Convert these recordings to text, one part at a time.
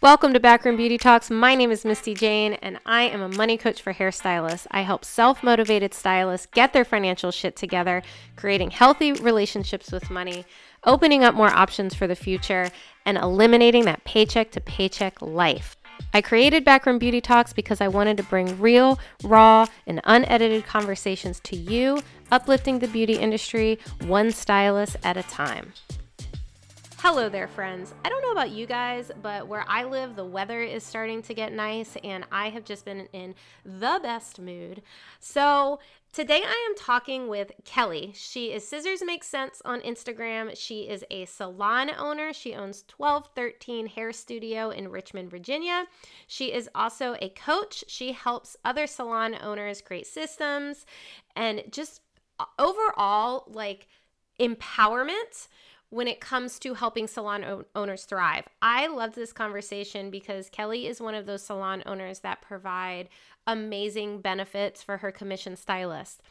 Welcome to Backroom Beauty Talks. My name is Misty Jane, and I am a money coach for hairstylists. I help self motivated stylists get their financial shit together, creating healthy relationships with money, opening up more options for the future, and eliminating that paycheck to paycheck life. I created Backroom Beauty Talks because I wanted to bring real, raw, and unedited conversations to you, uplifting the beauty industry one stylist at a time. Hello there, friends. I don't know about you guys, but where I live, the weather is starting to get nice, and I have just been in the best mood. So, today I am talking with Kelly. She is Scissors Make Cents on Instagram. She is a salon owner. She owns 1213 Hair Studio in Richmond, Virginia. She is also a coach. She helps other salon owners create systems and just uh, overall, like, empowerment when it comes to helping salon owners thrive. I love this conversation because Kelly is one of those salon owners that provide amazing benefits for her commission stylist.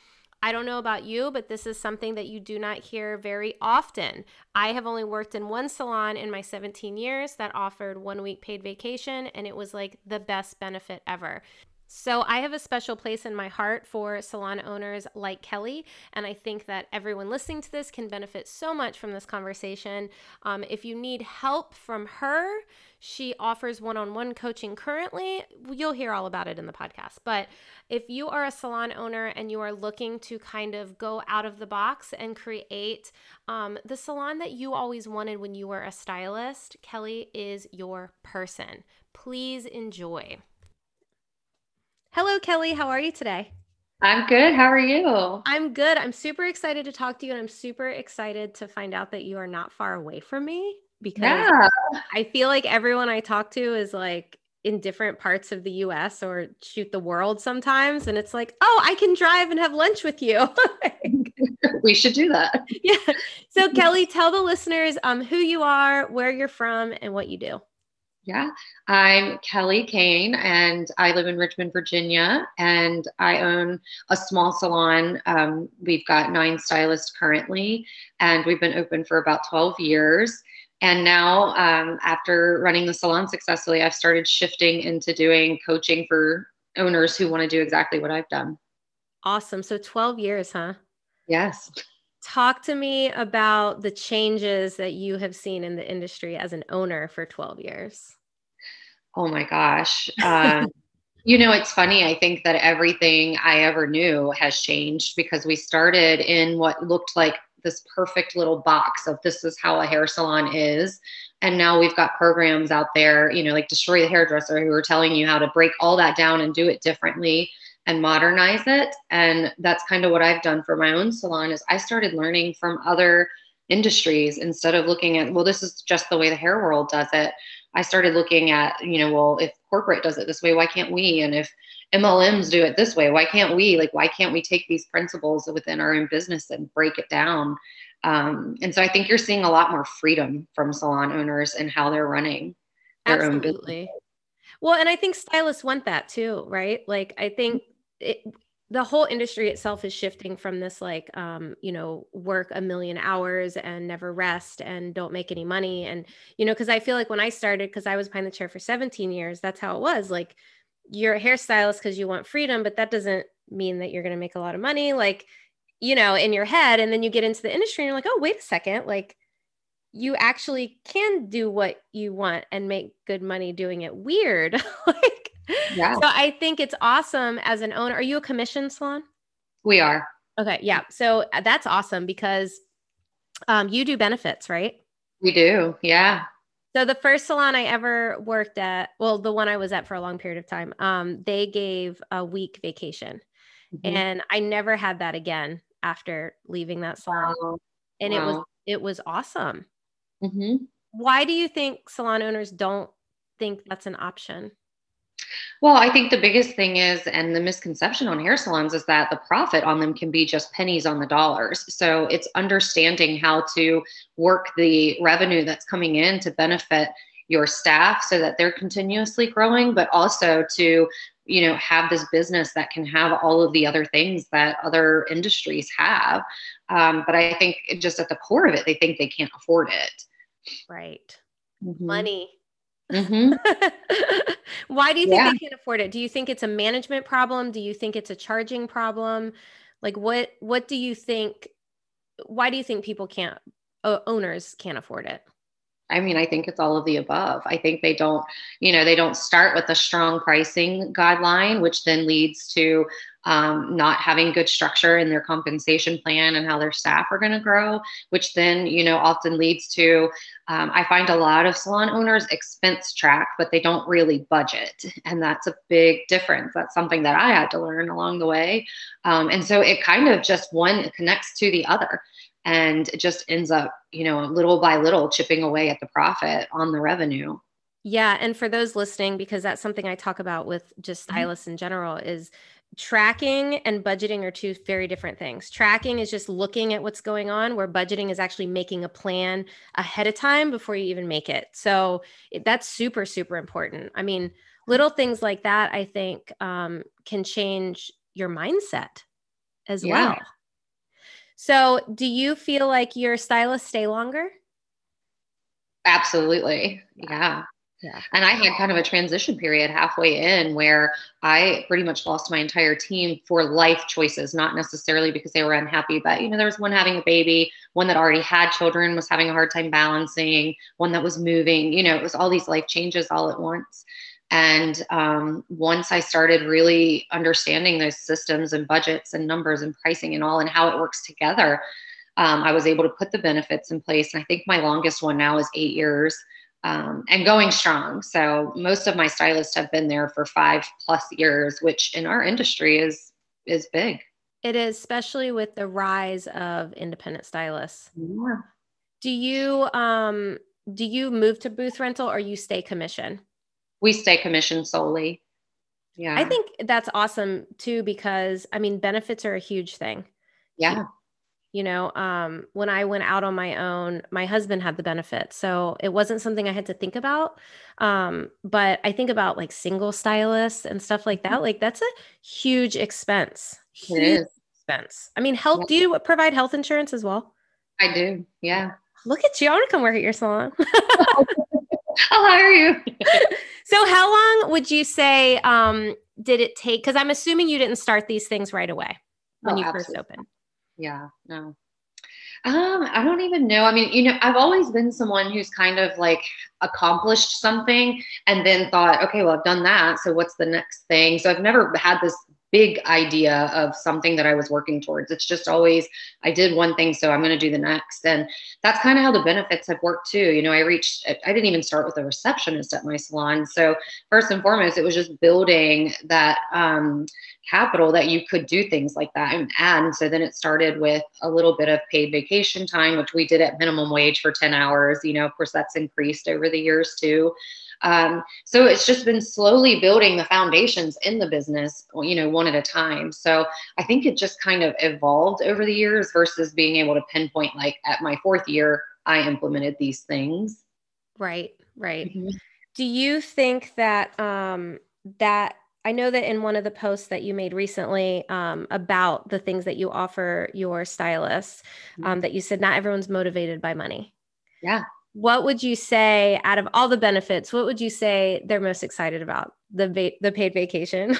I don't know about you, but this is something that you do not hear very often. I have only worked in one salon in my 17 years that offered one week paid vacation, and it was like the best benefit ever. So, I have a special place in my heart for salon owners like Kelly, and I think that everyone listening to this can benefit so much from this conversation. Um, if you need help from her, she offers one on one coaching currently. You'll hear all about it in the podcast. But if you are a salon owner and you are looking to kind of go out of the box and create um, the salon that you always wanted when you were a stylist, Kelly is your person. Please enjoy. Hello, Kelly. How are you today? I'm good. How are you? I'm good. I'm super excited to talk to you, and I'm super excited to find out that you are not far away from me because yeah. I feel like everyone I talk to is like in different parts of the US or shoot the world sometimes. And it's like, oh, I can drive and have lunch with you. we should do that. Yeah. So, Kelly, tell the listeners um, who you are, where you're from, and what you do. Yeah, I'm Kelly Kane and I live in Richmond, Virginia, and I own a small salon. Um, we've got nine stylists currently, and we've been open for about 12 years. And now, um, after running the salon successfully, I've started shifting into doing coaching for owners who want to do exactly what I've done. Awesome. So 12 years, huh? Yes. Talk to me about the changes that you have seen in the industry as an owner for 12 years. Oh my gosh. Um, you know, it's funny. I think that everything I ever knew has changed because we started in what looked like this perfect little box of this is how a hair salon is. And now we've got programs out there, you know, like Destroy the Hairdresser, who are telling you how to break all that down and do it differently and modernize it. And that's kind of what I've done for my own salon is I started learning from other industries instead of looking at, well, this is just the way the hair world does it. I started looking at, you know, well, if corporate does it this way, why can't we? And if MLMs do it this way, why can't we? Like, why can't we take these principles within our own business and break it down? Um, and so I think you're seeing a lot more freedom from salon owners and how they're running their Absolutely. own business. Well, and I think stylists want that too, right? Like, I think it, the whole industry itself is shifting from this like um you know work a million hours and never rest and don't make any money and you know because i feel like when i started because i was behind the chair for 17 years that's how it was like you're a hairstylist because you want freedom, but that doesn't mean that you're going to make a lot of money. Like, you know, in your head. And then you get into the industry and you're like, oh, wait a second. Like, you actually can do what you want and make good money doing it weird. like, yeah. So I think it's awesome as an owner. Are you a commission salon? We are. Okay. Yeah. So uh, that's awesome because um, you do benefits, right? We do. Yeah. So the first salon I ever worked at, well, the one I was at for a long period of time, um, they gave a week vacation. Mm-hmm. And I never had that again after leaving that salon. Wow. And wow. it was it was awesome. Mm-hmm. Why do you think salon owners don't think that's an option? Well, I think the biggest thing is, and the misconception on hair salons is that the profit on them can be just pennies on the dollars. So it's understanding how to work the revenue that's coming in to benefit your staff so that they're continuously growing, but also to you know have this business that can have all of the other things that other industries have um, but i think just at the core of it they think they can't afford it right mm-hmm. money mm-hmm. why do you think yeah. they can't afford it do you think it's a management problem do you think it's a charging problem like what what do you think why do you think people can't uh, owners can't afford it I mean, I think it's all of the above. I think they don't, you know, they don't start with a strong pricing guideline, which then leads to um, not having good structure in their compensation plan and how their staff are going to grow, which then, you know, often leads to, um, I find a lot of salon owners expense track, but they don't really budget. And that's a big difference. That's something that I had to learn along the way. Um, and so it kind of just one connects to the other and it just ends up you know little by little chipping away at the profit on the revenue yeah and for those listening because that's something i talk about with just mm-hmm. stylists mm-hmm. in general is tracking and budgeting are two very different things tracking is just looking at what's going on where budgeting is actually making a plan ahead of time before you even make it so it, that's super super important i mean little things like that i think um, can change your mindset as yeah. well so, do you feel like your stylists stay longer? Absolutely. Yeah. Yeah. And I had kind of a transition period halfway in where I pretty much lost my entire team for life choices, not necessarily because they were unhappy, but you know, there was one having a baby, one that already had children was having a hard time balancing, one that was moving, you know, it was all these life changes all at once. And um, once I started really understanding those systems and budgets and numbers and pricing and all and how it works together, um, I was able to put the benefits in place. And I think my longest one now is eight years um, and going strong. So most of my stylists have been there for five plus years, which in our industry is is big. It is, especially with the rise of independent stylists. Yeah. Do you um do you move to booth rental or you stay commission? We stay commissioned solely. Yeah. I think that's awesome too because I mean benefits are a huge thing. Yeah. You know, um, when I went out on my own, my husband had the benefit. So it wasn't something I had to think about. Um, but I think about like single stylists and stuff like that. Like that's a huge expense. Huge expense. I mean, health, yeah. do you provide health insurance as well? I do. Yeah. Look at you. I want to come work at your salon. I'll hire you. so how long would you say um, did it take? Because I'm assuming you didn't start these things right away when oh, you absolutely. first opened. Yeah, no. Um, I don't even know. I mean, you know, I've always been someone who's kind of like accomplished something and then thought, okay, well, I've done that. So what's the next thing? So I've never had this big idea of something that I was working towards. It's just always, I did one thing, so I'm going to do the next. And that's kind of how the benefits have worked too. You know, I reached, I didn't even start with a receptionist at my salon. So, first and foremost, it was just building that um, capital that you could do things like that and add. so then it started with a little bit of paid vacation time, which we did at minimum wage for 10 hours. You know, of course, that's increased over the years too. Um, so it's just been slowly building the foundations in the business, you know, one at a time. So I think it just kind of evolved over the years versus being able to pinpoint, like at my fourth year, I implemented these things. Right, right. Mm-hmm. Do you think that um, that I know that in one of the posts that you made recently um, about the things that you offer your stylists, mm-hmm. um, that you said not everyone's motivated by money. Yeah what would you say out of all the benefits, what would you say they're most excited about? The va- the paid vacation?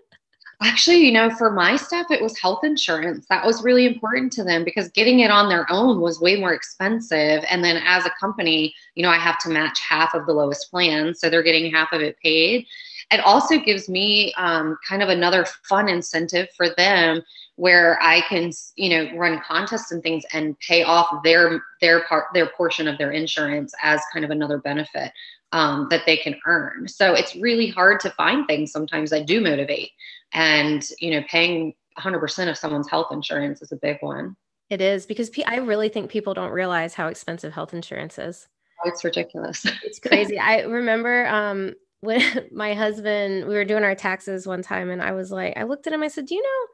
Actually, you know, for my staff, it was health insurance. That was really important to them because getting it on their own was way more expensive. And then as a company, you know, I have to match half of the lowest plan. So they're getting half of it paid. It also gives me um, kind of another fun incentive for them where I can, you know, run contests and things and pay off their their part their portion of their insurance as kind of another benefit um, that they can earn. So it's really hard to find things sometimes that do motivate, and you know, paying 100% of someone's health insurance is a big one. It is because I really think people don't realize how expensive health insurance is. Oh, it's ridiculous. it's crazy. I remember um, when my husband, we were doing our taxes one time, and I was like, I looked at him, I said, Do you know?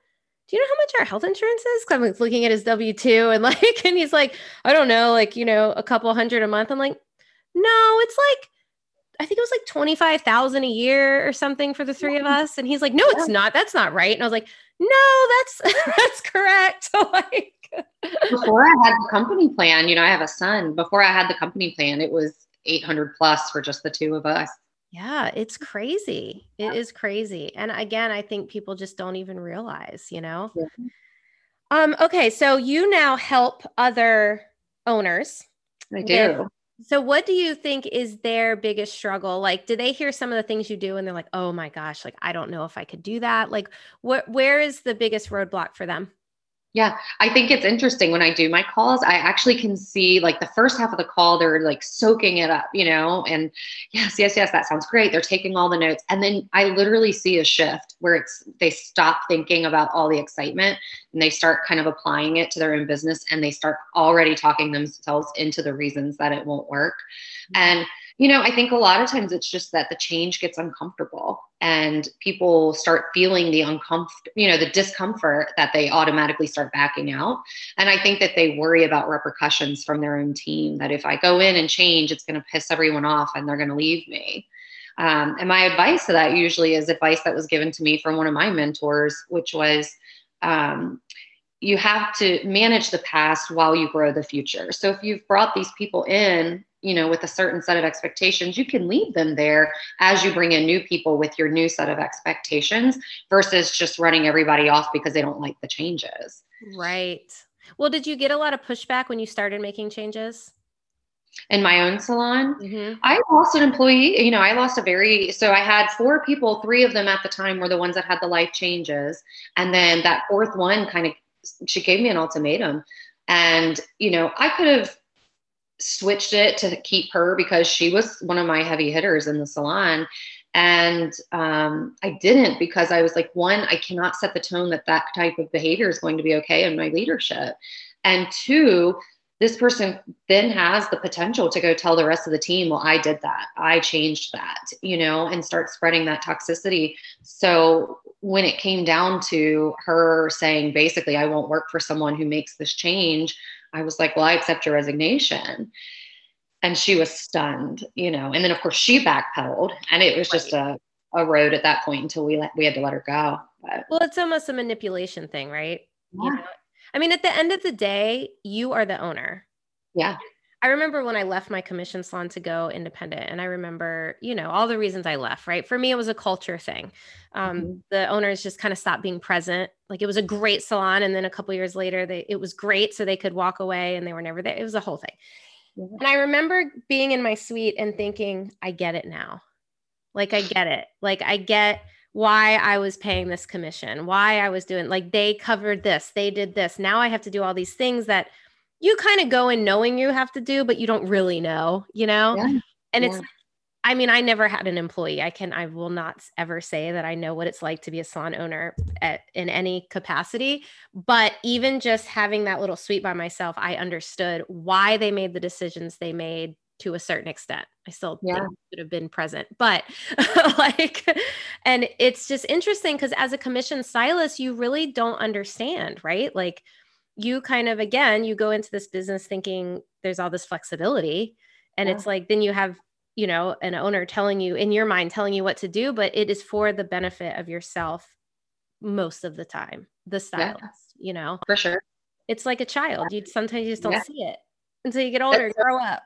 Do you know how much our health insurance is? Cause I'm looking at his W 2 and like, and he's like, I don't know, like, you know, a couple hundred a month. I'm like, no, it's like, I think it was like 25,000 a year or something for the three of us. And he's like, no, it's not. That's not right. And I was like, no, that's, that's correct. So like, before I had the company plan, you know, I have a son. Before I had the company plan, it was 800 plus for just the two of us. Yeah, it's crazy. It is crazy. And again, I think people just don't even realize, you know. Yeah. Um okay, so you now help other owners. I do. so what do you think is their biggest struggle? Like do they hear some of the things you do and they're like, "Oh my gosh, like I don't know if I could do that." Like what where is the biggest roadblock for them? Yeah, I think it's interesting when I do my calls. I actually can see like the first half of the call, they're like soaking it up, you know, and yes, yes, yes, that sounds great. They're taking all the notes. And then I literally see a shift where it's they stop thinking about all the excitement and they start kind of applying it to their own business and they start already talking themselves into the reasons that it won't work. Mm-hmm. And you know, I think a lot of times it's just that the change gets uncomfortable and people start feeling the uncomfort, you know, the discomfort that they automatically start backing out. And I think that they worry about repercussions from their own team that if I go in and change, it's going to piss everyone off and they're going to leave me. Um, and my advice to that usually is advice that was given to me from one of my mentors, which was, um, you have to manage the past while you grow the future. So if you've brought these people in you know with a certain set of expectations you can leave them there as you bring in new people with your new set of expectations versus just running everybody off because they don't like the changes. Right. Well did you get a lot of pushback when you started making changes? In my own salon? Mm-hmm. i lost an employee you know i lost a very so i had four people three of them at the time were the ones that had the life changes. And then that fourth one kind of she gave me an ultimatum. And you know i could have switched it to keep her because she was one of my heavy hitters in the salon. And um, i didn't because i was like one i cannot set the tone that that type of behavior is going to be okay in my leadership. And two this person then has the potential to go tell the rest of the team well i did that. I changed that you know and start spreading that toxicity. So when it came down to her saying basically i won't work for someone who makes this change I was like, well, I accept your resignation. And she was stunned, you know. And then, of course, she backpedaled, and it was just a, a road at that point until we let, we had to let her go. But, well, it's almost a manipulation thing, right? Yeah. You know? I mean, at the end of the day, you are the owner. Yeah. I remember when I left my commission salon to go independent, and I remember, you know, all the reasons I left, right? For me, it was a culture thing. Um, mm-hmm. The owners just kind of stopped being present. Like it was a great salon, and then a couple years later, they it was great, so they could walk away, and they were never there. It was a whole thing. Mm-hmm. And I remember being in my suite and thinking, I get it now. Like I get it. Like I get why I was paying this commission, why I was doing like they covered this, they did this. Now I have to do all these things that you kind of go in knowing you have to do, but you don't really know, you know? Yeah. And yeah. it's, I mean, I never had an employee. I can, I will not ever say that I know what it's like to be a salon owner at, in any capacity. But even just having that little suite by myself, I understood why they made the decisions they made to a certain extent. I still yeah. should have been present, but like, and it's just interesting because as a commission stylist, you really don't understand, right? Like, you kind of again you go into this business thinking there's all this flexibility and yeah. it's like then you have you know an owner telling you in your mind telling you what to do but it is for the benefit of yourself most of the time the stylist yeah. you know for sure it's like a child you sometimes you just don't yeah. see it until you get older grow up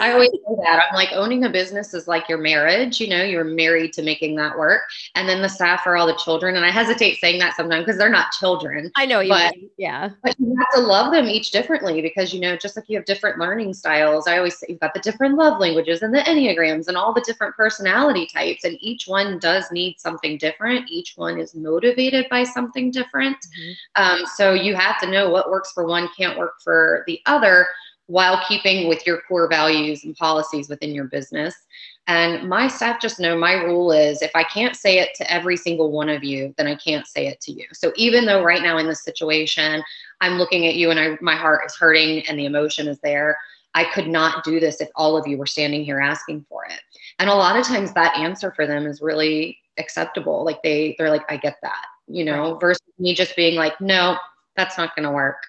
I always say that. I'm like owning a business is like your marriage, you know, you're married to making that work. And then the staff are all the children. And I hesitate saying that sometimes because they're not children. I know you but, mean. Yeah. But you have to love them each differently because, you know, just like you have different learning styles, I always say you've got the different love languages and the Enneagrams and all the different personality types. And each one does need something different. Each one is motivated by something different. Mm-hmm. Um, so you have to know what works for one can't work for the other while keeping with your core values and policies within your business. And my staff just know my rule is if I can't say it to every single one of you, then I can't say it to you. So even though right now in this situation, I'm looking at you and I, my heart is hurting and the emotion is there, I could not do this if all of you were standing here asking for it. And a lot of times that answer for them is really acceptable. Like they they're like, I get that, you know, right. versus me just being like, no, that's not gonna work.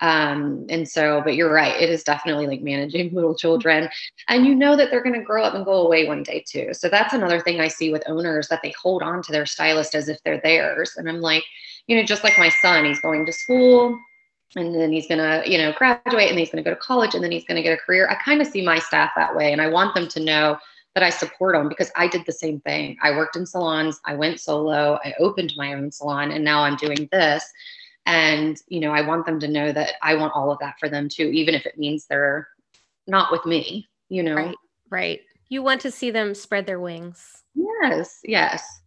Um, and so, but you're right, it is definitely like managing little children. And you know that they're going to grow up and go away one day too. So that's another thing I see with owners that they hold on to their stylist as if they're theirs. And I'm like, you know, just like my son, he's going to school and then he's going to, you know, graduate and he's going to go to college and then he's going to get a career. I kind of see my staff that way. And I want them to know that I support them because I did the same thing. I worked in salons, I went solo, I opened my own salon, and now I'm doing this and you know i want them to know that i want all of that for them too even if it means they're not with me you know right right you want to see them spread their wings yes yes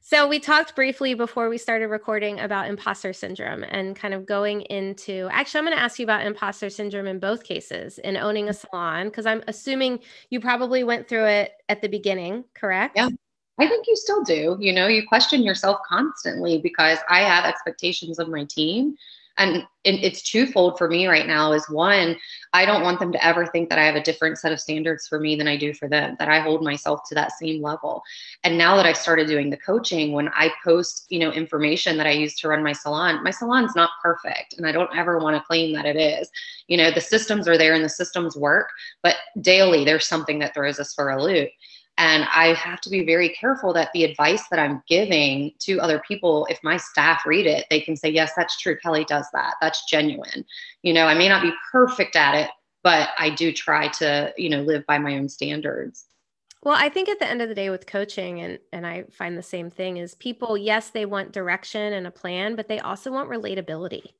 so we talked briefly before we started recording about imposter syndrome and kind of going into actually I'm going to ask you about imposter syndrome in both cases in owning a salon because I'm assuming you probably went through it at the beginning, correct? Yeah. I think you still do. You know, you question yourself constantly because I have expectations of my team. And it's twofold for me right now is one, I don't want them to ever think that I have a different set of standards for me than I do for them, that I hold myself to that same level. And now that I've started doing the coaching, when I post, you know, information that I use to run my salon, my salon's not perfect. And I don't ever want to claim that it is. You know, the systems are there and the systems work, but daily there's something that throws us for a loop. And I have to be very careful that the advice that I'm giving to other people, if my staff read it, they can say, yes, that's true. Kelly does that. That's genuine. You know, I may not be perfect at it, but I do try to, you know, live by my own standards. Well, I think at the end of the day with coaching and and I find the same thing is people yes, they want direction and a plan, but they also want relatability.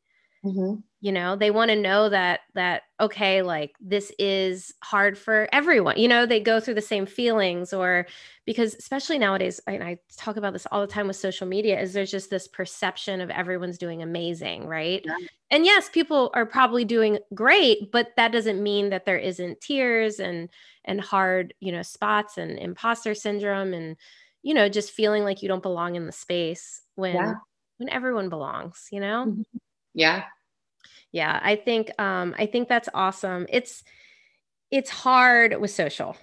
Mm-hmm. You know, they want to know that that okay, like this is hard for everyone. You know, they go through the same feelings, or because especially nowadays, and I talk about this all the time with social media, is there's just this perception of everyone's doing amazing, right? Yeah. And yes, people are probably doing great, but that doesn't mean that there isn't tears and and hard, you know, spots and imposter syndrome and you know, just feeling like you don't belong in the space when yeah. when everyone belongs, you know? Mm-hmm. Yeah. Yeah, I think um I think that's awesome. It's it's hard with social.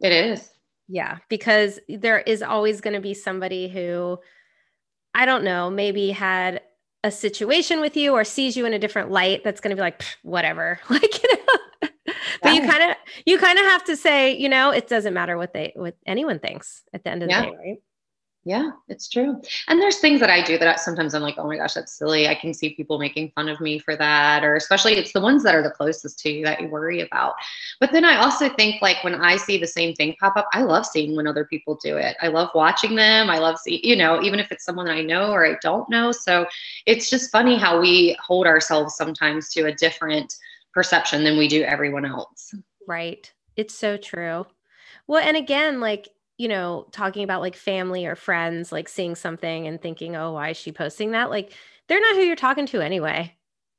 It is. Yeah, because there is always going to be somebody who I don't know, maybe had a situation with you or sees you in a different light that's going to be like whatever. Like, you know. but you kind of you kind of have to say, you know, it doesn't matter what they what anyone thinks at the end of yeah. the day, right? Yeah, it's true. And there's things that I do that sometimes I'm like, oh my gosh, that's silly. I can see people making fun of me for that. Or especially it's the ones that are the closest to you that you worry about. But then I also think like when I see the same thing pop up, I love seeing when other people do it. I love watching them. I love see, you know, even if it's someone I know or I don't know. So it's just funny how we hold ourselves sometimes to a different perception than we do everyone else. Right. It's so true. Well, and again, like you know, talking about like family or friends, like seeing something and thinking, oh, why is she posting that? Like, they're not who you're talking to anyway.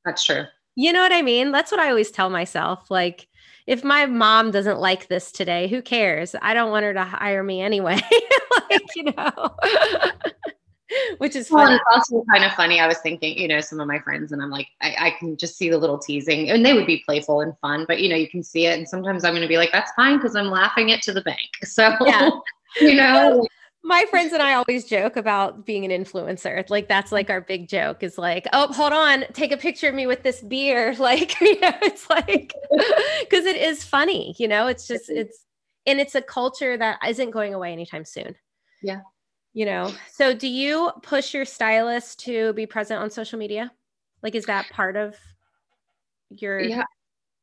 That's true. You know what I mean? That's what I always tell myself. Like, if my mom doesn't like this today, who cares? I don't want her to hire me anyway. like, you know. which is well, it's also kind of funny. I was thinking, you know, some of my friends, and I'm like, I, I, can just see the little teasing, and they would be playful and fun, but you know, you can see it, and sometimes I'm going to be like, that's fine because I'm laughing it to the bank. So, yeah. you know. my friends and I always joke about being an influencer. Like that's like our big joke is like, oh, hold on, take a picture of me with this beer. Like, you know, it's like because it is funny, you know, it's just it's and it's a culture that isn't going away anytime soon. Yeah you know so do you push your stylist to be present on social media like is that part of your yeah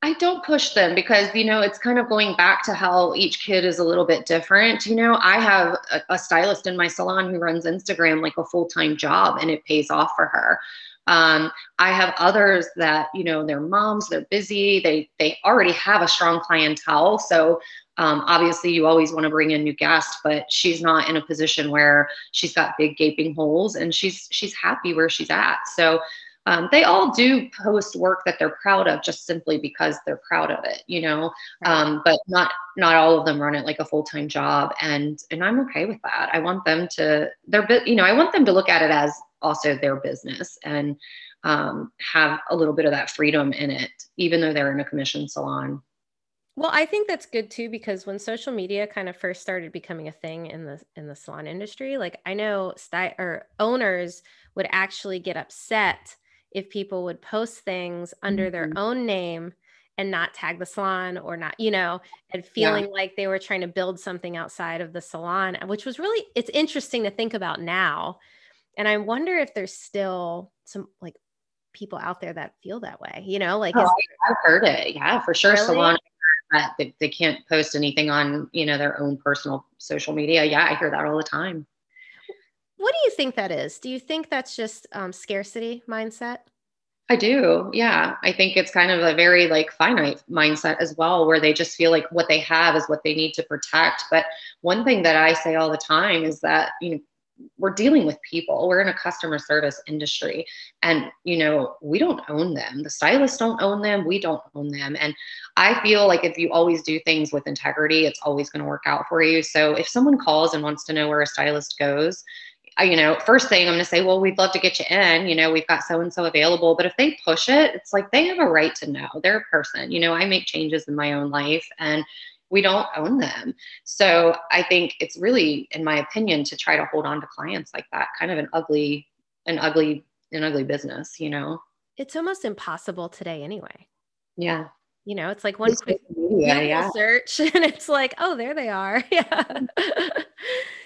I don't push them because you know it's kind of going back to how each kid is a little bit different. You know, I have a, a stylist in my salon who runs Instagram like a full time job, and it pays off for her. Um, I have others that you know they're moms, they're busy, they they already have a strong clientele, so um, obviously you always want to bring in new guests, but she's not in a position where she's got big gaping holes, and she's she's happy where she's at. So um, they all do post work that they're proud of just simply because they're proud of it you know? Um, but not not all of them run it like a full-time job and and i'm okay with that. I want them to their you know i want them to look at it as also their business and um, have a little bit of that freedom in it even though they're in a commission salon well, I think that's good too because when social media kind of first started becoming a thing in the in the salon industry, like I know sty- or owners would actually get upset if people would post things under mm-hmm. their own name and not tag the salon or not, you know, and feeling yeah. like they were trying to build something outside of the salon, which was really, it's interesting to think about now. And I wonder if there's still some like people out there that feel that way, you know, like, oh, I've heard it. Yeah, for sure. Really? Salon that they, they can't post anything on, you know, their own personal social media. Yeah, I hear that all the time. What do you think that is? Do you think that's just um, scarcity mindset? I do. Yeah. I think it's kind of a very like finite mindset as well, where they just feel like what they have is what they need to protect. But one thing that I say all the time is that, you know, we're dealing with people. We're in a customer service industry and you know, we don't own them. The stylists don't own them, we don't own them. And I feel like if you always do things with integrity, it's always going to work out for you. So if someone calls and wants to know where a stylist goes, you know, first thing I'm going to say, well, we'd love to get you in. You know, we've got so and so available. But if they push it, it's like they have a right to know. They're a person. You know, I make changes in my own life and we don't own them. So I think it's really, in my opinion, to try to hold on to clients like that, kind of an ugly, an ugly, an ugly business, you know? It's almost impossible today anyway. Yeah. You know, it's like one quick media, yeah. search and it's like, oh, there they are. Yeah.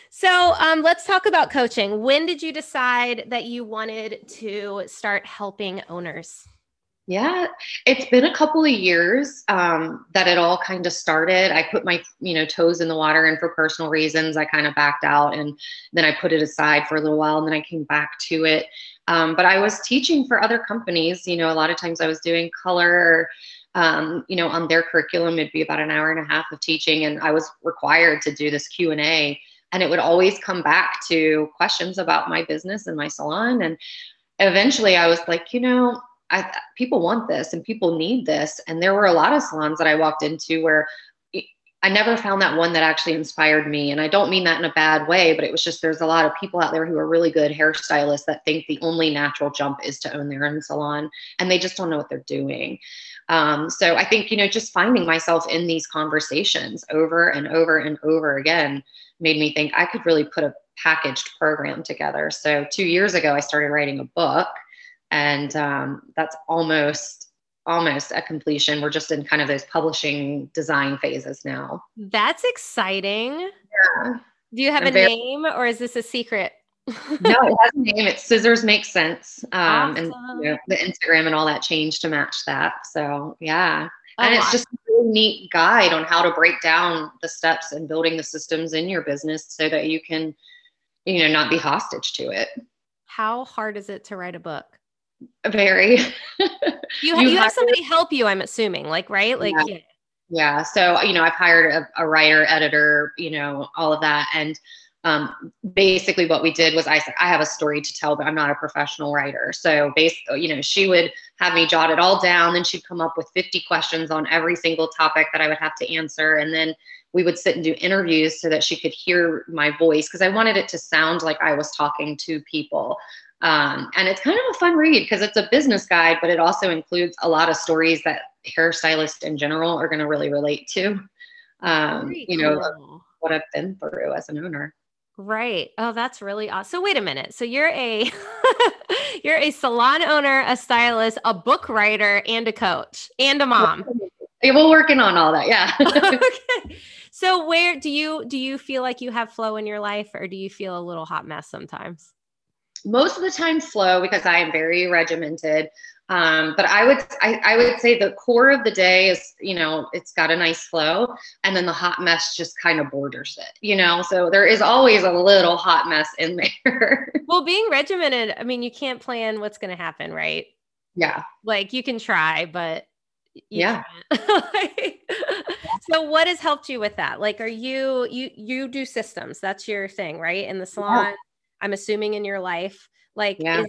So um, let's talk about coaching. When did you decide that you wanted to start helping owners? Yeah, it's been a couple of years um, that it all kind of started. I put my, you know, toes in the water, and for personal reasons, I kind of backed out, and then I put it aside for a little while, and then I came back to it. Um, but I was teaching for other companies. You know, a lot of times I was doing color. Um, you know, on their curriculum, it'd be about an hour and a half of teaching, and I was required to do this Q and A and it would always come back to questions about my business and my salon and eventually i was like you know I, people want this and people need this and there were a lot of salons that i walked into where I never found that one that actually inspired me. And I don't mean that in a bad way, but it was just there's a lot of people out there who are really good hairstylists that think the only natural jump is to own their own salon and they just don't know what they're doing. Um, so I think, you know, just finding myself in these conversations over and over and over again made me think I could really put a packaged program together. So two years ago, I started writing a book, and um, that's almost almost a completion. We're just in kind of those publishing design phases now. That's exciting. Yeah. Do you have I'm a very- name, or is this a secret? no, it has a name. It's Scissors Make Cents. Um, awesome. And you know, the Instagram and all that changed to match that. So, yeah. Oh, and it's just really neat guide on how to break down the steps and building the systems in your business so that you can, you know, not be hostage to it. How hard is it to write a book? Very. you, you, you have, somebody help you, I'm assuming, like, right? Like, yeah. yeah. yeah. So, you know, I've hired a, a writer, editor, you know, all of that. And, um, basically what we did was I said, I have a story to tell, but I'm not a professional writer. So basically, you know, she would have me jot it all down. Then she'd come up with 50 questions on every single topic that I would have to answer. And then we would sit and do interviews so that she could hear my voice because I wanted it to sound like I was talking to people. Um, and it's kind of a fun read because it's a business guide, but it also includes a lot of stories that hairstylists in general are going to really relate to. Um, you know, cool. what I've been through as an owner. Right. Oh, that's really awesome. So wait a minute. So you're a you're a salon owner, a stylist, a book writer, and a coach, and a mom. We're working on all that. Yeah. okay. So where do you do you feel like you have flow in your life, or do you feel a little hot mess sometimes? Most of the time, flow because I am very regimented. Um, but I would I, I would say the core of the day is you know it's got a nice flow, and then the hot mess just kind of borders it. You know, so there is always a little hot mess in there. well, being regimented, I mean, you can't plan what's going to happen, right? Yeah. Like you can try, but yeah. so what has helped you with that? Like, are you you you do systems? That's your thing, right? In the salon, yeah. I'm assuming in your life. Like, yeah. is,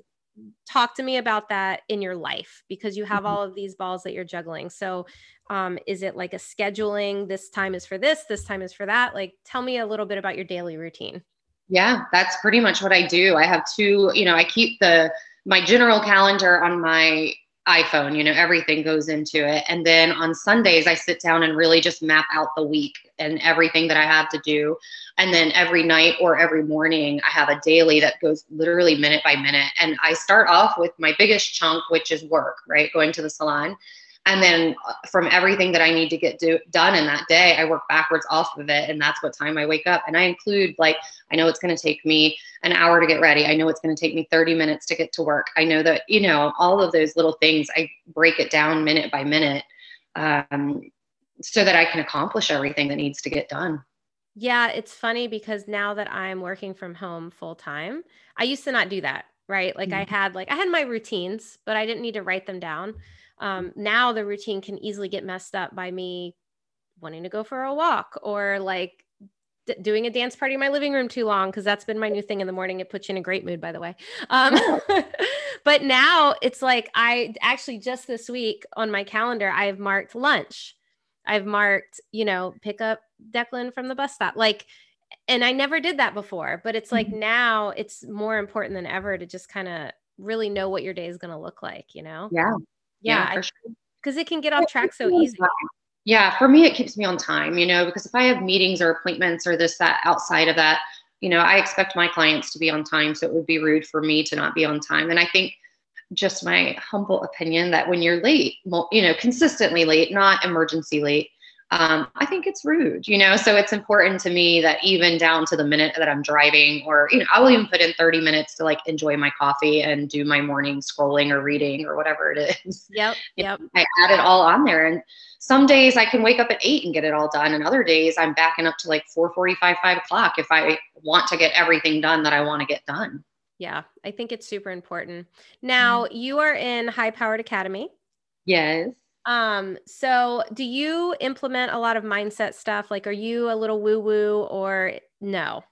talk to me about that in your life because you have mm-hmm. all of these balls that you're juggling. So, um, is it like a scheduling? This time is for this, this time is for that. Like, tell me a little bit about your daily routine. Yeah, that's pretty much what I do. I have two, you know, I keep the my general calendar on my iPhone, you know, everything goes into it. And then on Sundays, I sit down and really just map out the week and everything that I have to do. And then every night or every morning, I have a daily that goes literally minute by minute. And I start off with my biggest chunk, which is work, right? Going to the salon and then uh, from everything that i need to get do, done in that day i work backwards off of it and that's what time i wake up. And i include like i know it's going to take me an hour to get ready. I know it's going to take me 30 minutes to get to work. I know that you know all of those little things i break it down minute by minute um, so that i can accomplish everything that needs to get done. Yeah it's funny because now that i'm working from home full time i used to not do that right? Like mm-hmm. i had like i had my routines but i didn't need to write them down um, now the routine can easily get messed up by me wanting to go for a walk or like d- doing a dance party in my living room too long because that's been my new thing in the morning. It puts you in a great mood by the way. Um, but now it's like i actually just this week on my calendar i've marked lunch. I've marked you know pick up declan from the bus stop like and i never did that before but it's like mm-hmm. now it's more important than ever to just kind of really know what your day is going to look like you know? Yeah yeah, because sure. it can get off track so easy. Yeah, for me, it keeps me on time, you know, because if I have meetings or appointments or this, that outside of that, you know, I expect my clients to be on time. So it would be rude for me to not be on time. And I think just my humble opinion that when you're late, you know, consistently late, not emergency late, um, I think it's rude, you know. So it's important to me that even down to the minute that I'm driving, or you know, I will even put in 30 minutes to like enjoy my coffee and do my morning scrolling or reading or whatever it is. Yep. Yep. I add it all on there, and some days I can wake up at eight and get it all done, and other days I'm backing up to like 4:45, 5 o'clock if I want to get everything done that I want to get done. Yeah, I think it's super important. Now mm-hmm. you are in High Powered Academy. Yes. Um, so do you implement a lot of mindset stuff? Like, are you a little woo woo or no?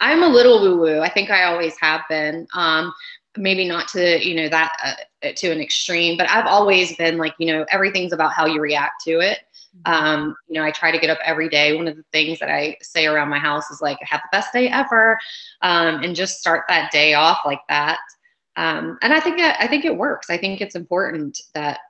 I'm a little woo woo. I think I always have been. Um, maybe not to you know that uh, to an extreme, but I've always been like you know everything's about how you react to it. Mm-hmm. Um, you know, I try to get up every day. One of the things that I say around my house is like, have the best day ever, um, and just start that day off like that. Um, and I think that I think it works. I think it's important that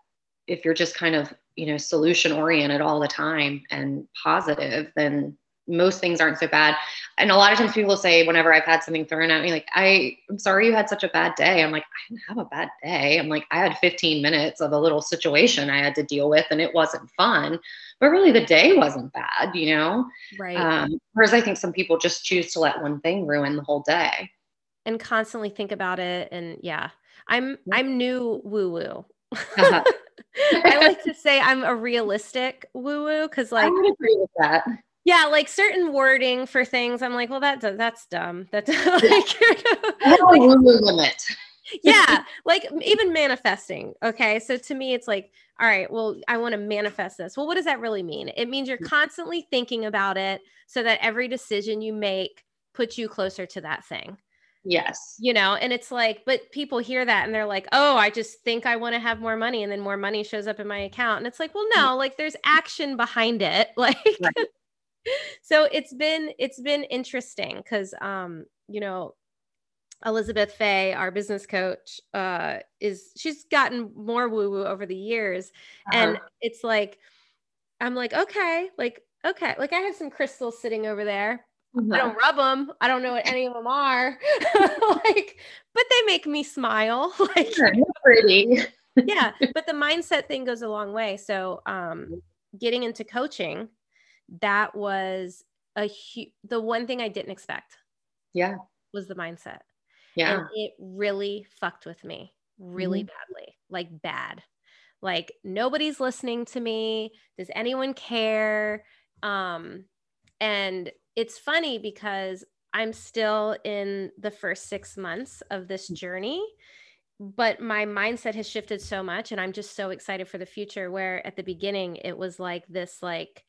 if you're just kind of you know solution oriented all the time and positive then most things aren't so bad. And a lot of times people say whenever i've had something thrown at me like i i'm sorry you had such a bad day. I'm like i didn't have a bad day. I'm like i had 15 minutes of a little situation i had to deal with and it wasn't fun. But really the day wasn't bad you know? Right. Um, whereas i think some people just choose to let one thing ruin the whole day. And constantly think about it and yeah. I'm i'm new woo woo uh-huh. I like to say I'm a realistic woo woo because, like, I would agree with that. Yeah, like certain wording for things, I'm like, well, that that's dumb. That's like, like woo woo limit. yeah, like even manifesting. Okay, so to me, it's like, all right, well, I want to manifest this. Well, what does that really mean? It means you're mm. constantly thinking about it, so that every decision you make puts you closer to that thing. Yes. You know, and it's like, but people hear that and they're like, oh, I just think I want to have more money. And then more money shows up in my account. And it's like, well, no, like there's action behind it. Like, right. so it's been, it's been interesting because, um, you know, Elizabeth Fay, our business coach, uh, is she's gotten more woo woo over the years. Uh-huh. And it's like, I'm like, okay, like, okay, like I have some crystals sitting over there Mm-hmm. I don't rub them. I don't know what any of them are. like, but they make me smile. like, pretty. yeah, but the mindset thing goes a long way. So, um, getting into coaching, that was a hu- the one thing I didn't expect. Yeah, was the mindset. Yeah, and it really fucked with me really mm-hmm. badly like bad. Like nobody's listening to me. Does anyone care? Um, and it's funny because I'm still in the first six months of this mm. journey, but my mindset has shifted so much. And I'm just so excited for the future. Where at the beginning, it was like this, like,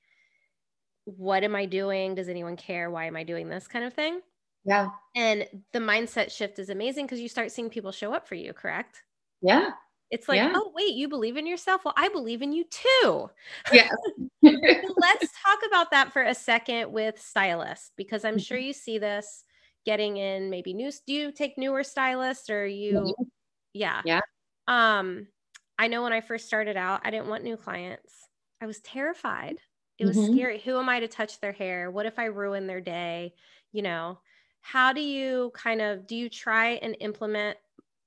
what am I doing? Does anyone care? Why am I doing this kind of thing? Yeah. And the mindset shift is amazing because you start seeing people show up for you, correct? Yeah. It's like, Yeah. oh, wait, you believe in yourself? Well, I believe in you too. Yes. Let's talk about that for a second with stylists because I'm sure you see this getting in maybe new do you take newer stylists or you yeah. Yeah. Um I know when I first started out, I didn't want new clients. I was terrified. It was Mhm. scary. Who am I to touch their hair? What if I ruin their day? You know, how do you kind of do you try and implement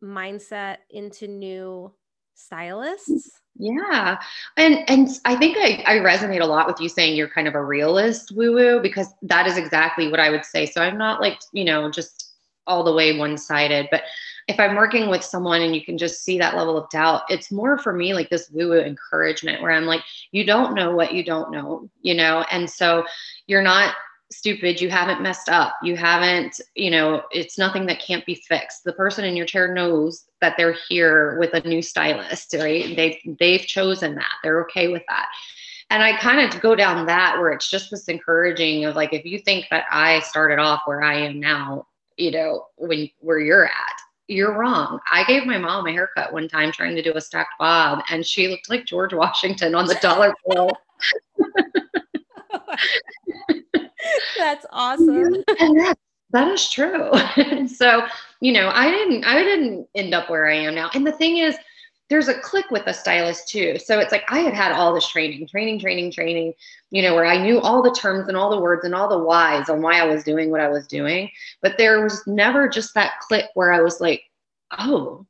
mindset into new mm-hmm. stylists? Yeah. And and I think I, I resonate a lot with you saying you're kind of a realist woo woo because that is exactly what I would say. So I'm not like, you know, just all the way one sided, but if I'm working with someone and you can just see that level of doubt, it's more for me like this woo woo encouragement where I'm like, you don't know what you don't know, you know? And so you're not stupid. You haven't messed up. You haven't, you know, it's nothing that can't be fixed. The person in your chair knows that they're here with a new stylist, right? They've, they've chosen that. They're okay with that. And I kind of go down that where it's just this encouraging of like, if you think that I started off where I am now, you know, when where you're at, you're wrong. I gave my mom a haircut one time trying to do a stacked bob, and she looked like George Washington on the dollar bill. That's awesome. and that, that is true. so, you know, I didn't I didn't end up where I am now. And the thing is, there's a click with a stylist too. So it's like I had had all this training, training, training, training, you know, where I knew all the terms and all the words and all the whys on why I was doing what I was doing. But there was never just that click where I was like, oh,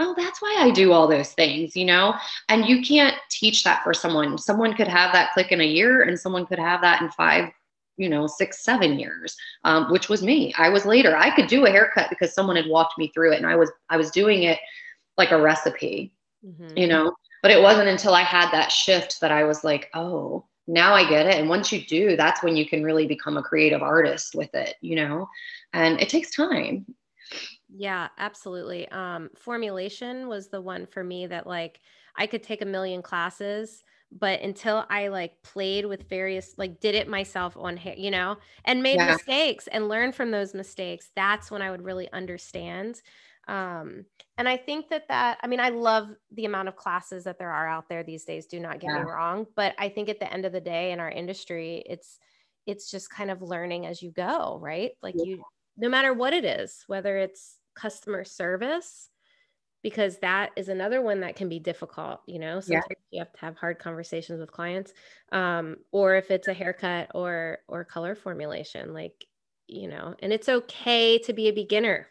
oh, that's why I do all those things, you know? And you can't teach that for someone. Someone could have that click in a year and someone could have that in five, you know, six, seven years, um, which was me. I was later. I could do a haircut because someone had walked me through it and I was, I was doing it like a recipe, Mhm. you know? But it wasn't until I had that shift that I was like, oh, now I get it. And once you do, that's when you can really become a creative artist with it, you know? And it takes time. Yeah, absolutely. Um, formulation was the one for me that like I could take a million classes, but until I like played with various, like did it myself on hair, you know, and made Yeah. mistakes and learned from those mistakes, that's when I would really understand. Um, and I think that that, I mean, I love the amount of classes that there are out there these days. Do not get me wrong, but I think at the end of the day in our industry, it's it's just kind of learning as you go, right? Like Yeah. you no matter what it is, whether it's customer service, because that is another one that can be difficult, you know. Yeah. You have to have hard conversations with clients. Um, or if it's a haircut or or color formulation, like, you know, and it's okay to be a beginner.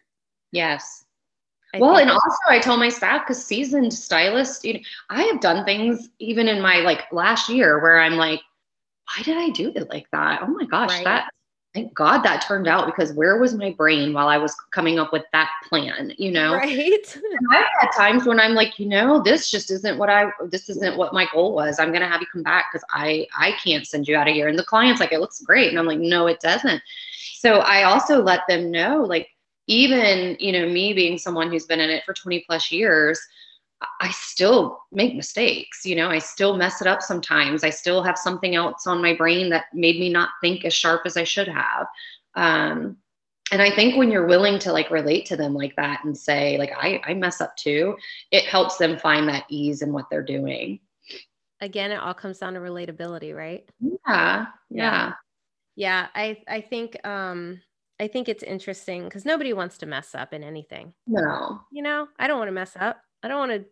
Yes. I well, and also I tell my staff because seasoned stylists, you know, I have done things even in my like last year where I'm like, why did I do it like that? Oh my gosh, Right. that thank God that turned out because where was my brain while I was coming up with that plan? You know, right. I've had times when I'm like, you know, this just isn't what I this isn't what my goal was. I'm gonna have you come back because I I can't send you out of here. And the client's like, it looks great. And I'm like, no, it doesn't. So I also let them know, like, even, you know, me being someone who's been in it for 20 plus years, I still make mistakes. You know, I still mess it up sometimes. I still have something else on my brain that made me not think as sharp as I should have. Um, and I think when you're willing to like relate to them like that and say, like, I, I mess up too, it helps them find that ease in what they're doing. Again, it all comes down to relatability, right? Yeah. Yeah. Yeah, I I think um I think it's interesting because nobody wants to mess up in anything. No. You know, I don't want to mess up. I don't want to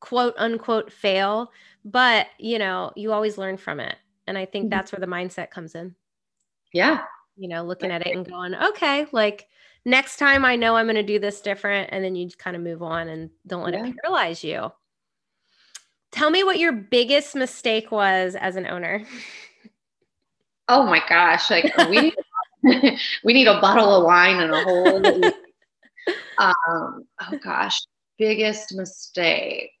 quote unquote fail, but you know, you always learn from it. And I think Mhm. that's where the mindset comes in. Yeah. You know, looking at it and going, okay, like next time I know I'm going to do this different. And then you kind of move on and don't let Yeah. it paralyze you. Tell me what your biggest mistake was as an owner. Oh my gosh. Like we we need a bottle of wine and a whole um oh gosh, biggest mistake.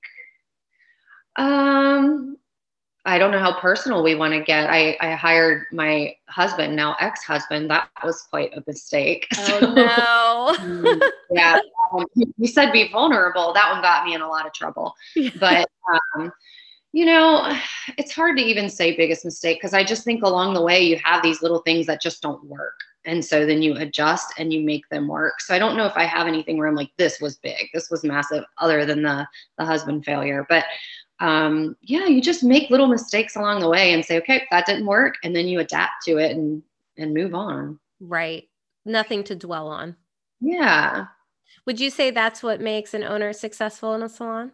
Um, I don't know how personal we want to get. I, I hired my husband, now ex-husband. That was quite a mistake. Oh so, no. yeah. Um, he said be vulnerable. That one got me in a lot of trouble. But um, you know, it's hard to even say biggest mistake because I just think along the way you have these little things that just don't work. And so then you adjust and you make them work. So I don't know if I have anything where I'm like, this was big, this was massive, other than the the husband failure. But um, yeah, you just make little mistakes along the way and say, okay, that didn't work, and then you adapt to it and and move on. Right. Nothing to dwell on. Yeah. Would you say that's what makes an owner successful in a salon?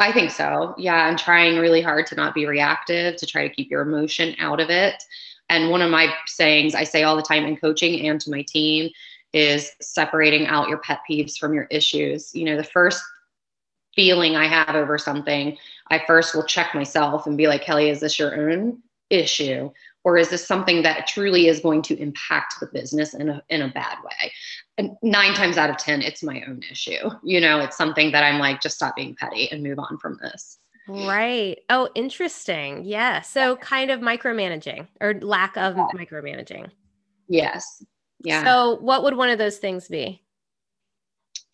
I think so. Yeah, I'm trying really hard to not be reactive, to try to keep your emotion out of it. And one of my sayings I say all the time in coaching and to my team is separating out your pet peeves from your issues. You know, the first feeling I have over something, I first will check myself and be like, Kelly, is this your own issue? Or is this something that truly is going to impact the business in a, in a bad way? And nine times out of 10, it's my own issue. You know, it's something that I'm like, just stop being petty and move on from this. Right. Oh, interesting. Yeah. So kind of micromanaging or lack of yeah. micromanaging. Yes. Yeah. So what would one of those things be?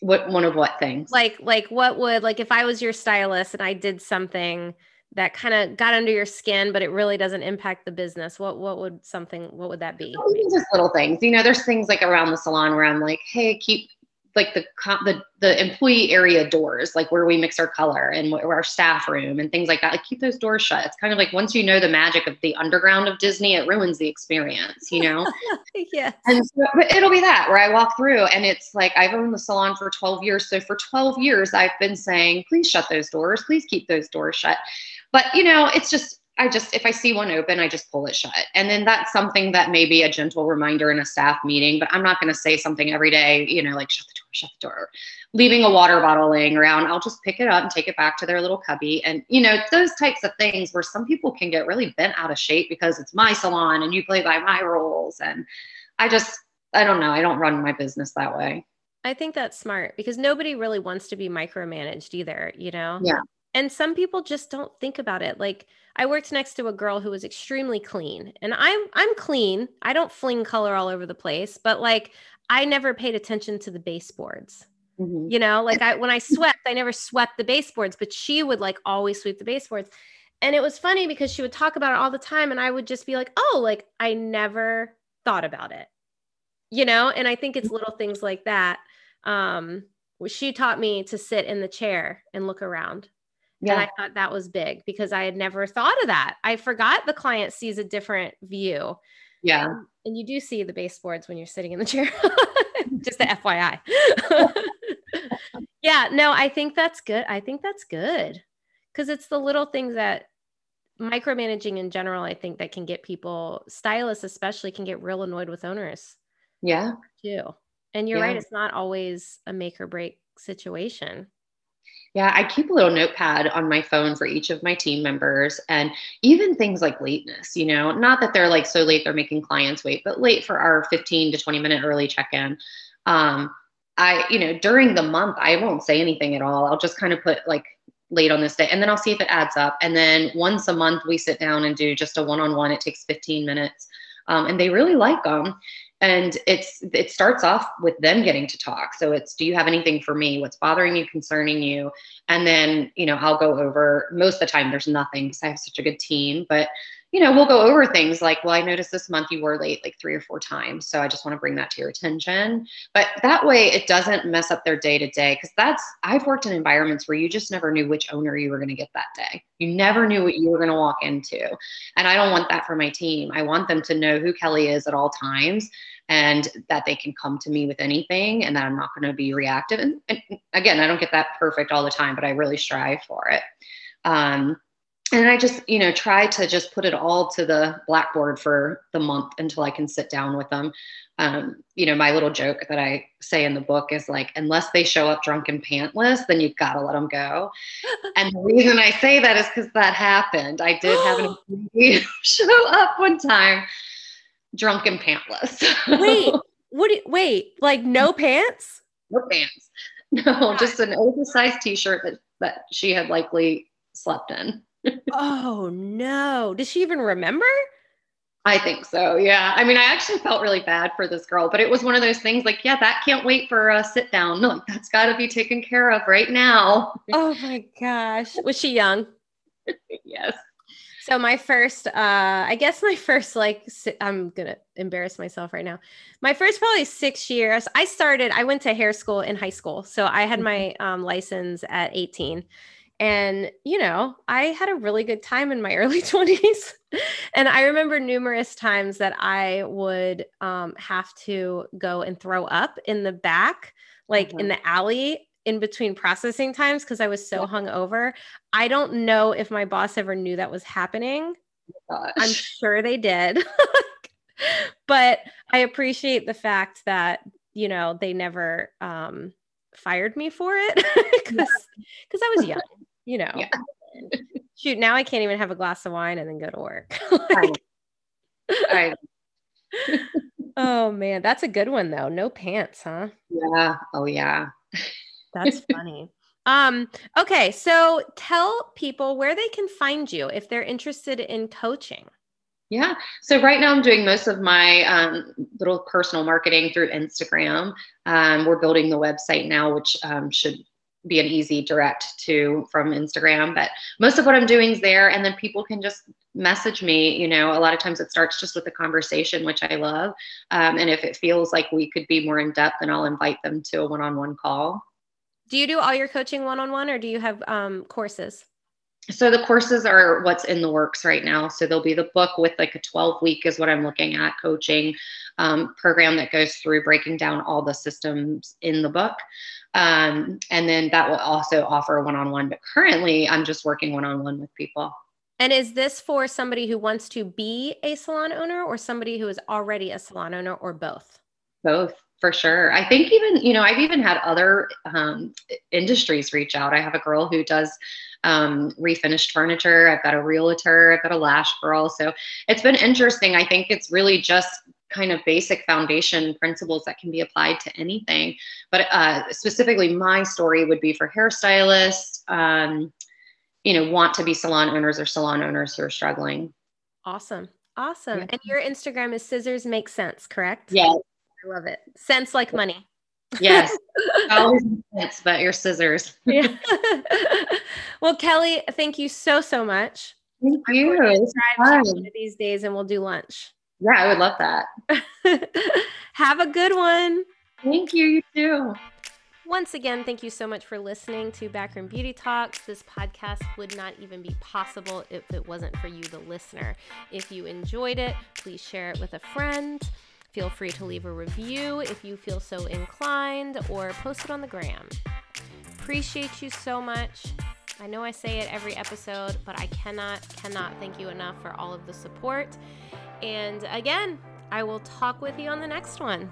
what one of what things like like what would like if i was your stylist and i did something that kind of got under your skin but it really doesn't impact the business what what would something what would that be just little things you know there's things like around the salon where i'm like hey keep like the the the employee area doors, like where we mix our color and where our staff room and things like that. Like keep those doors shut. It's kind of like once you know the magic of the underground of Disney, it ruins the experience, you know. yes. And so, but it'll be that where I walk through and it's like I've owned the salon for 12 years. So for 12 years, I've been saying, please shut those doors. Please keep those doors shut. But you know, it's just I just, if I see one open, I just pull it shut. And then that's something that may be a gentle reminder in a staff meeting, but I'm not going to say something every day, you know, like shut the door, shut the door. Leaving a water bottle laying around, I'll just pick it up and take it back to their little cubby. And, you know, those types of things where some people can get really bent out of shape because it's my salon and you play by my rules. And I just, I don't know. I don't run my business that way. I think that's smart because nobody really wants to be micromanaged either, you know? Yeah. And some people just don't think about it. Like, I worked next to a girl who was extremely clean. And I'm I'm clean. I don't fling color all over the place, but like I never paid attention to the baseboards. Mm-hmm. You know, like I when I swept, I never swept the baseboards, but she would like always sweep the baseboards. And it was funny because she would talk about it all the time and I would just be like, "Oh, like I never thought about it." You know, and I think it's little things like that. Um she taught me to sit in the chair and look around yeah. And I thought that was big because I had never thought of that. I forgot the client sees a different view. Yeah. Um, and you do see the baseboards when you're sitting in the chair. Just the FYI. yeah, no, I think that's good. I think that's good. Cuz it's the little things that micromanaging in general I think that can get people stylists especially can get real annoyed with owners. Yeah. Too. And you're yeah. right, it's not always a make or break situation. Yeah, I keep a little notepad on my phone for each of my team members and even things like lateness, you know, not that they're like so late they're making clients wait, but late for our 15 to 20 minute early check-in. Um, I, you know, during the month, I won't say anything at all. I'll just kind of put like late on this day and then I'll see if it adds up. And then once a month, we sit down and do just a one on one. It takes 15 minutes. Um, and they really like them and it's it starts off with them getting to talk. So it's do you have anything for me? What's bothering you concerning you? And then you know i'll go over most of the time there's nothing because i have such a good team but you know, we'll go over things like, well, I noticed this month you were late like three or four times. So I just want to bring that to your attention. But that way it doesn't mess up their day to day. Cause that's, I've worked in environments where you just never knew which owner you were going to get that day. You never knew what you were going to walk into. And I don't want that for my team. I want them to know who Kelly is at all times and that they can come to me with anything and that I'm not going to be reactive. And, and, again, I don't get that perfect all the time, but I really strive for it. Um, and I just, you know, try to just put it all to the blackboard for the month until I can sit down with them. Um, you know, my little joke that I say in the book is like, unless they show up drunk and pantless, then you've got to let them go. and the reason I say that is because that happened. I did have an employee show up one time drunk and pantless. wait, what? Do you, wait, like no pants? No pants. No, just an oversized T-shirt that that she had likely slept in. Oh no. Does she even remember? I think so. Yeah. I mean, I actually felt really bad for this girl, but it was one of those things like, yeah, that can't wait for a sit down. Like, that's got to be taken care of right now. Oh my gosh. Was she young? yes. So my first, uh, I guess my first, like, I'm gonna embarrass myself right now. My first probably six years. I started. I went to hair school in high school, so I had my mm-hmm. um, license at 18, and, you know, I had a really good time in my early 20s. and I remember numerous times that I would um, have to go and throw up in the back, like mm-hmm. in the alley in between processing times because I was so yeah. hungover. I don't know if my boss ever knew that was happening. Oh I'm sure they did. but I appreciate the fact that, you know, they never um, fired me for it because because I was young you know. Yeah. Shoot, now I can't even have a glass of wine and then go to work. like, I, oh man, that's a good one though. No pants, huh? Yeah. Oh yeah. that's funny. Um, okay, so tell people where they can find you if they're interested in coaching. Yeah. So right now I'm doing most of my um, little personal marketing through Instagram. Um, we're building the website now, which um, should be an easy direct to from Instagram. But most of what I'm doing is there. And then people can just message me. You know, a lot of times it starts just with a conversation, which I love. Um, and if it feels like we could be more in depth, then I'll invite them to a one on one call. Do you do all your coaching one on one or do you have um, courses? So the courses are what's in the works right now. So there'll be the book with like a 12 week is what I'm looking at coaching um, program that goes through breaking down all the systems in the book. Um, and then that will also offer one on one. But currently, I'm just working one on one with people. And is this for somebody who wants to be a salon owner or somebody who is already a salon owner or both? Both for sure. I think even, you know, I've even had other um, industries reach out. I have a girl who does um, refinished furniture. I've got a realtor. I've got a lash girl. So it's been interesting. I think it's really just kind of basic foundation principles that can be applied to anything. But uh, specifically, my story would be for hairstylists, um, you know, want to be salon owners or salon owners who are struggling. Awesome. Awesome. Yeah. And your Instagram is Scissors Make Cents, correct? Yeah. I love it. Cents like money. Yes. Always sense, but your scissors. yeah. well, Kelly, thank you so, so much. Thank you. These days and we'll do lunch. Yeah, I would love that. Have a good one. Thank you. You too. Once again, thank you so much for listening to Backroom Beauty Talks. This podcast would not even be possible if it wasn't for you, the listener. If you enjoyed it, please share it with a friend. Feel free to leave a review if you feel so inclined or post it on the gram. Appreciate you so much. I know I say it every episode, but I cannot, cannot thank you enough for all of the support. And again, I will talk with you on the next one.